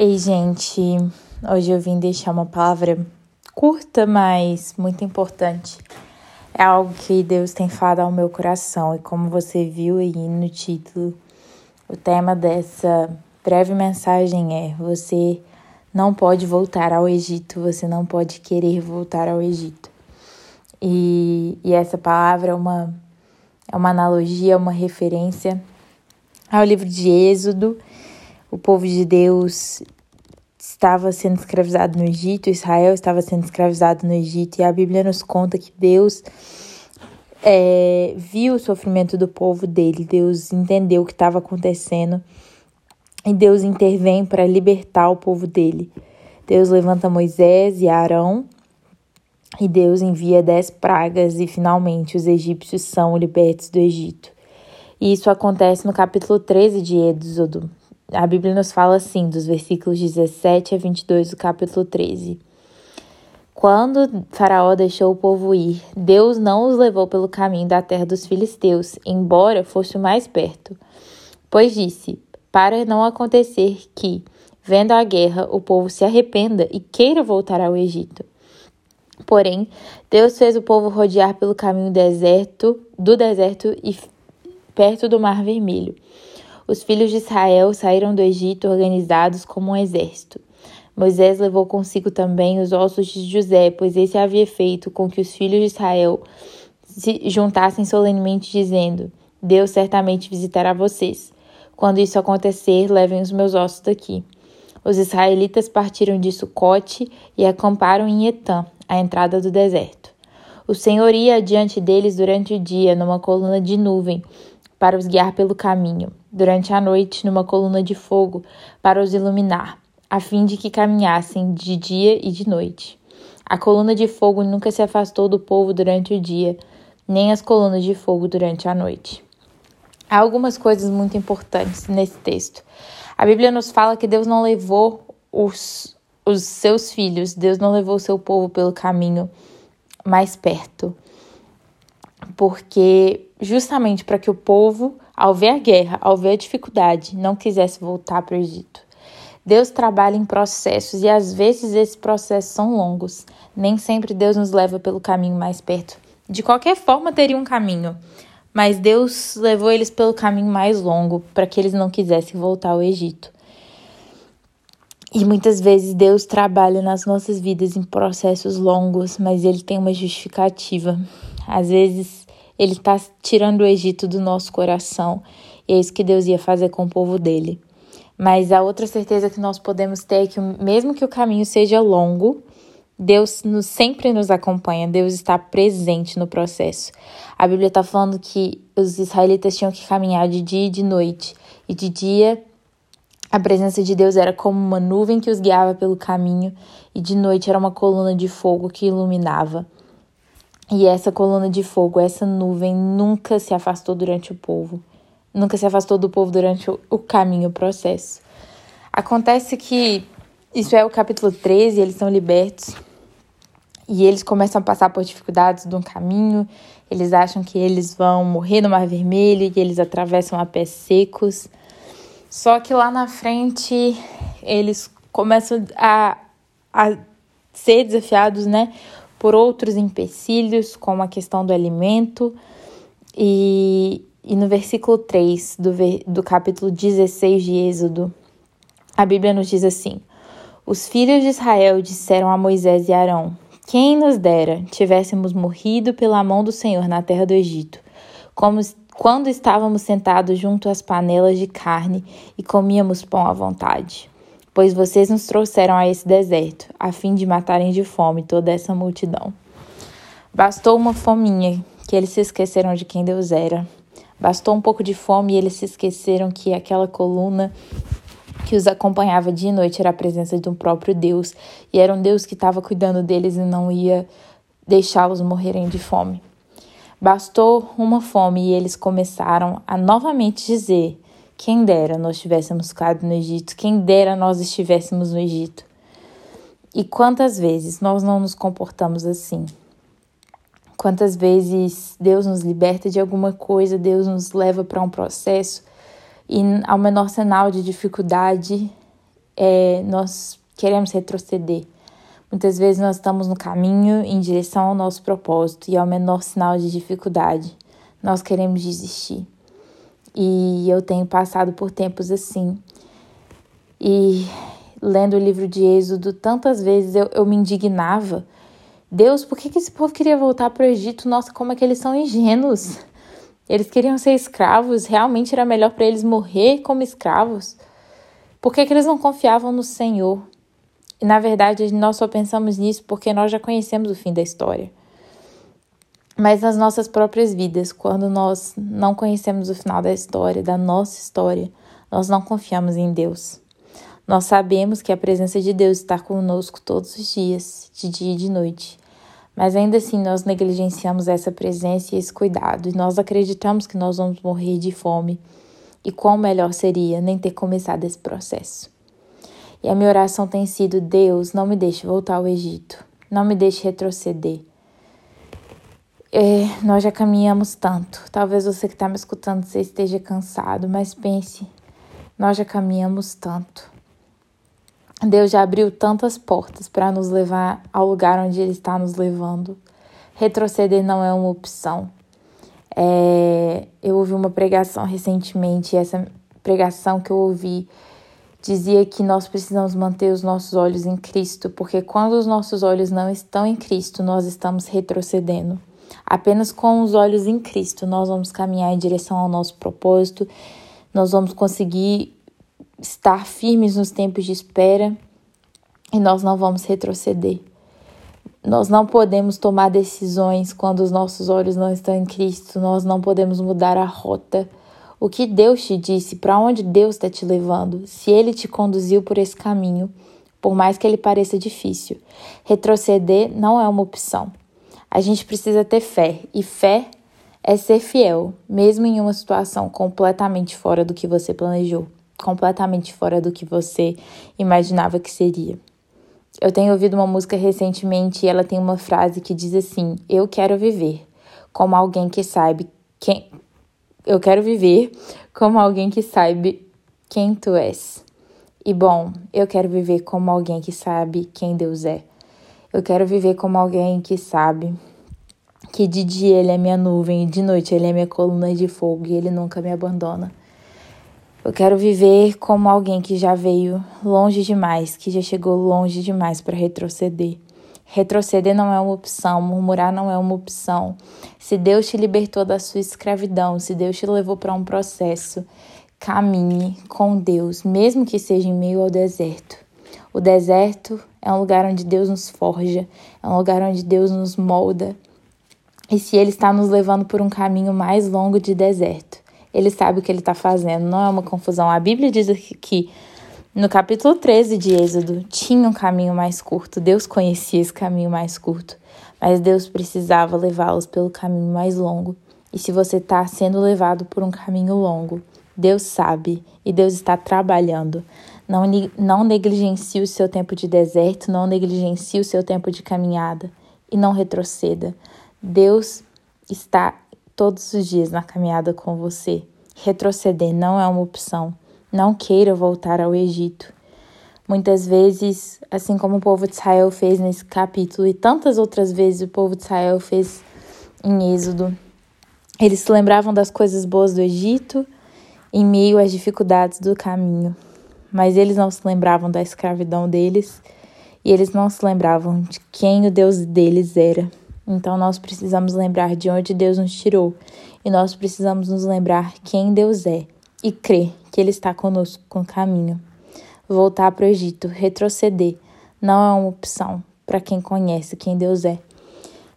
Ei, gente, hoje eu vim deixar uma palavra curta, mas muito importante. É algo que Deus tem falado ao meu coração e como você viu aí no título, o tema dessa breve mensagem é: você não pode voltar ao Egito, você não pode querer voltar ao Egito. E, e essa palavra é uma, é uma analogia, uma referência ao livro de Êxodo o povo de Deus estava sendo escravizado no Egito, Israel estava sendo escravizado no Egito, e a Bíblia nos conta que Deus é, viu o sofrimento do povo dele, Deus entendeu o que estava acontecendo e Deus intervém para libertar o povo dele. Deus levanta Moisés e Arão e Deus envia dez pragas e finalmente os egípcios são libertos do Egito. E isso acontece no capítulo 13 de Êxodo a Bíblia nos fala assim, dos versículos 17 a 22 do capítulo 13. Quando Faraó deixou o povo ir, Deus não os levou pelo caminho da terra dos filisteus, embora fosse o mais perto. Pois disse: Para não acontecer que, vendo a guerra, o povo se arrependa e queira voltar ao Egito. Porém, Deus fez o povo rodear pelo caminho deserto, do deserto e perto do Mar Vermelho. Os filhos de Israel saíram do Egito organizados como um exército. Moisés levou consigo também os ossos de José, pois esse havia feito com que os filhos de Israel se juntassem solenemente, dizendo: Deus certamente visitará vocês. Quando isso acontecer, levem os meus ossos daqui. Os israelitas partiram de Sucote e acamparam em Etã, à entrada do deserto. O Senhor ia adiante deles durante o dia numa coluna de nuvem para os guiar pelo caminho durante a noite numa coluna de fogo para os iluminar, a fim de que caminhassem de dia e de noite. A coluna de fogo nunca se afastou do povo durante o dia, nem as colunas de fogo durante a noite. Há algumas coisas muito importantes nesse texto. A Bíblia nos fala que Deus não levou os, os seus filhos, Deus não levou o seu povo pelo caminho mais perto, porque justamente para que o povo ao ver a guerra, ao ver a dificuldade, não quisesse voltar para o Egito. Deus trabalha em processos e às vezes esses processos são longos. Nem sempre Deus nos leva pelo caminho mais perto. De qualquer forma, teria um caminho, mas Deus levou eles pelo caminho mais longo para que eles não quisessem voltar ao Egito. E muitas vezes Deus trabalha nas nossas vidas em processos longos, mas Ele tem uma justificativa. Às vezes ele está tirando o Egito do nosso coração. E é isso que Deus ia fazer com o povo dele. Mas a outra certeza que nós podemos ter é que, mesmo que o caminho seja longo, Deus nos, sempre nos acompanha, Deus está presente no processo. A Bíblia está falando que os israelitas tinham que caminhar de dia e de noite. E de dia, a presença de Deus era como uma nuvem que os guiava pelo caminho, e de noite era uma coluna de fogo que iluminava. E essa coluna de fogo, essa nuvem, nunca se afastou durante o povo, nunca se afastou do povo durante o, caminho, o processo. Acontece que isso é o capítulo 13, eles são libertos e eles começam a passar por dificuldades do caminho, eles acham que eles vão morrer no Mar Vermelho e eles atravessam a pés secos. Só que lá na frente eles começam a, a ser desafiados, né? Por outros empecilhos, como a questão do alimento. E, e no versículo 3 do, do capítulo 16 de Êxodo, a Bíblia nos diz assim: Os filhos de Israel disseram a Moisés e Arão: Quem nos dera tivéssemos morrido pela mão do Senhor na terra do Egito, como quando estávamos sentados junto às panelas de carne e comíamos pão à vontade pois vocês nos trouxeram a esse deserto, a fim de matarem de fome toda essa multidão. Bastou uma fominha que eles se esqueceram de quem Deus era. Bastou um pouco de fome e eles se esqueceram que aquela coluna que os acompanhava dia e noite era a presença de um próprio Deus, e era um Deus que estava cuidando deles e não ia deixá-los morrerem de fome. Bastou uma fome e eles começaram a novamente dizer: quem dera nós tivéssemos ficado no Egito, quem dera nós estivéssemos no Egito. E quantas vezes nós não nos comportamos assim? Quantas vezes Deus nos liberta de alguma coisa, Deus nos leva para um processo e ao menor sinal de dificuldade, é, nós queremos retroceder. Muitas vezes nós estamos no caminho em direção ao nosso propósito e ao menor sinal de dificuldade, nós queremos desistir. E eu tenho passado por tempos assim. E lendo o livro de Êxodo, tantas vezes eu, eu me indignava. Deus, por que, que esse povo queria voltar para o Egito? Nossa, como é que eles são ingênuos. Eles queriam ser escravos, realmente era melhor para eles morrer como escravos. Por que, que eles não confiavam no Senhor? E na verdade, nós só pensamos nisso porque nós já conhecemos o fim da história. Mas nas nossas próprias vidas, quando nós não conhecemos o final da história, da nossa história, nós não confiamos em Deus. Nós sabemos que a presença de Deus está conosco todos os dias, de dia e de noite. Mas ainda assim nós negligenciamos essa presença e esse cuidado, e nós acreditamos que nós vamos morrer de fome. E quão melhor seria nem ter começado esse processo. E a minha oração tem sido: Deus, não me deixe voltar ao Egito, não me deixe retroceder. É, nós já caminhamos tanto. Talvez você que está me escutando você esteja cansado, mas pense: nós já caminhamos tanto. Deus já abriu tantas portas para nos levar ao lugar onde Ele está nos levando. Retroceder não é uma opção. É, eu ouvi uma pregação recentemente, e essa pregação que eu ouvi dizia que nós precisamos manter os nossos olhos em Cristo, porque quando os nossos olhos não estão em Cristo, nós estamos retrocedendo. Apenas com os olhos em Cristo nós vamos caminhar em direção ao nosso propósito, nós vamos conseguir estar firmes nos tempos de espera e nós não vamos retroceder. Nós não podemos tomar decisões quando os nossos olhos não estão em Cristo, nós não podemos mudar a rota o que Deus te disse, para onde Deus está te levando, se Ele te conduziu por esse caminho, por mais que ele pareça difícil. Retroceder não é uma opção. A gente precisa ter fé, e fé é ser fiel, mesmo em uma situação completamente fora do que você planejou, completamente fora do que você imaginava que seria. Eu tenho ouvido uma música recentemente e ela tem uma frase que diz assim: Eu quero viver como alguém que sabe quem, eu quero viver como alguém que sabe quem tu és. E bom, eu quero viver como alguém que sabe quem Deus é. Eu quero viver como alguém que sabe que de dia ele é minha nuvem e de noite ele é minha coluna de fogo e ele nunca me abandona. Eu quero viver como alguém que já veio longe demais, que já chegou longe demais para retroceder. Retroceder não é uma opção, murmurar não é uma opção. Se Deus te libertou da sua escravidão, se Deus te levou para um processo, caminhe com Deus, mesmo que seja em meio ao deserto. O deserto é um lugar onde Deus nos forja, é um lugar onde Deus nos molda. E se Ele está nos levando por um caminho mais longo de deserto, Ele sabe o que Ele está fazendo, não é uma confusão. A Bíblia diz que no capítulo 13 de Êxodo, tinha um caminho mais curto, Deus conhecia esse caminho mais curto, mas Deus precisava levá-los pelo caminho mais longo. E se você está sendo levado por um caminho longo, Deus sabe e Deus está trabalhando. Não, não negligencie o seu tempo de deserto, não negligencie o seu tempo de caminhada e não retroceda. Deus está todos os dias na caminhada com você. Retroceder não é uma opção. Não queira voltar ao Egito. Muitas vezes, assim como o povo de Israel fez nesse capítulo e tantas outras vezes o povo de Israel fez em Êxodo, eles se lembravam das coisas boas do Egito em meio às dificuldades do caminho, mas eles não se lembravam da escravidão deles e eles não se lembravam de quem o Deus deles era. Então nós precisamos lembrar de onde Deus nos tirou e nós precisamos nos lembrar quem Deus é e crer que Ele está conosco com o caminho. Voltar para o Egito, retroceder, não é uma opção para quem conhece quem Deus é.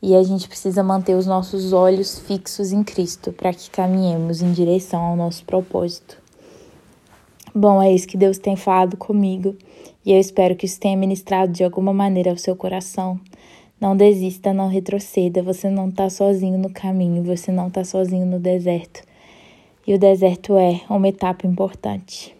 E a gente precisa manter os nossos olhos fixos em Cristo para que caminhemos em direção ao nosso propósito. Bom, é isso que Deus tem falado comigo e eu espero que isso tenha ministrado de alguma maneira ao seu coração. Não desista, não retroceda, você não está sozinho no caminho, você não está sozinho no deserto. E o deserto é uma etapa importante.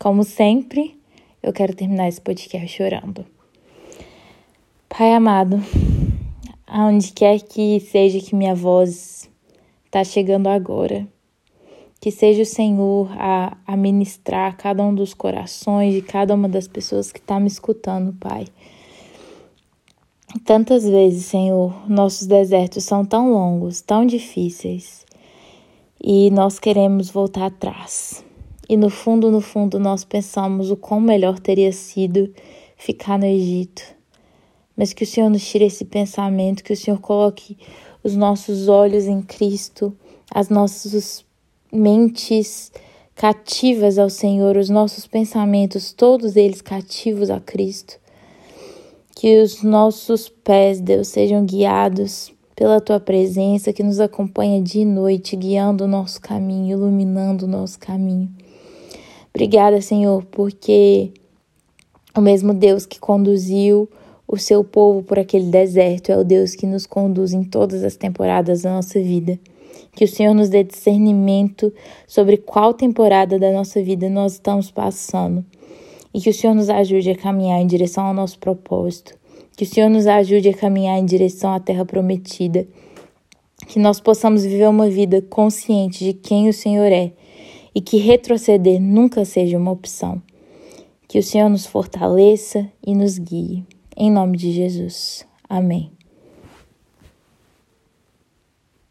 Como sempre, eu quero terminar esse podcast chorando. Pai amado, aonde quer que seja que minha voz está chegando agora, Que seja o Senhor a, a ministrar cada um dos corações de cada uma das pessoas que está me escutando, Pai. Tantas vezes, Senhor, nossos desertos são tão longos, tão difíceis, e nós queremos voltar atrás. E no fundo, no fundo, nós pensamos o quão melhor teria sido ficar no Egito. Mas que o Senhor nos tire esse pensamento, que o Senhor coloque os nossos olhos em Cristo, as nossas mentes cativas ao Senhor, os nossos pensamentos, todos eles cativos a Cristo. Que os nossos pés, Deus, sejam guiados pela tua presença que nos acompanha dia e noite, guiando o nosso caminho, iluminando o nosso caminho. Obrigada, Senhor, porque o mesmo Deus que conduziu o seu povo por aquele deserto é o Deus que nos conduz em todas as temporadas da nossa vida. Que o Senhor nos dê discernimento sobre qual temporada da nossa vida nós estamos passando e que o Senhor nos ajude a caminhar em direção ao nosso propósito. Que o Senhor nos ajude a caminhar em direção à terra prometida. Que nós possamos viver uma vida consciente de quem o Senhor é e que retroceder nunca seja uma opção. Que o Senhor nos fortaleça e nos guie. Em nome de Jesus. Amém.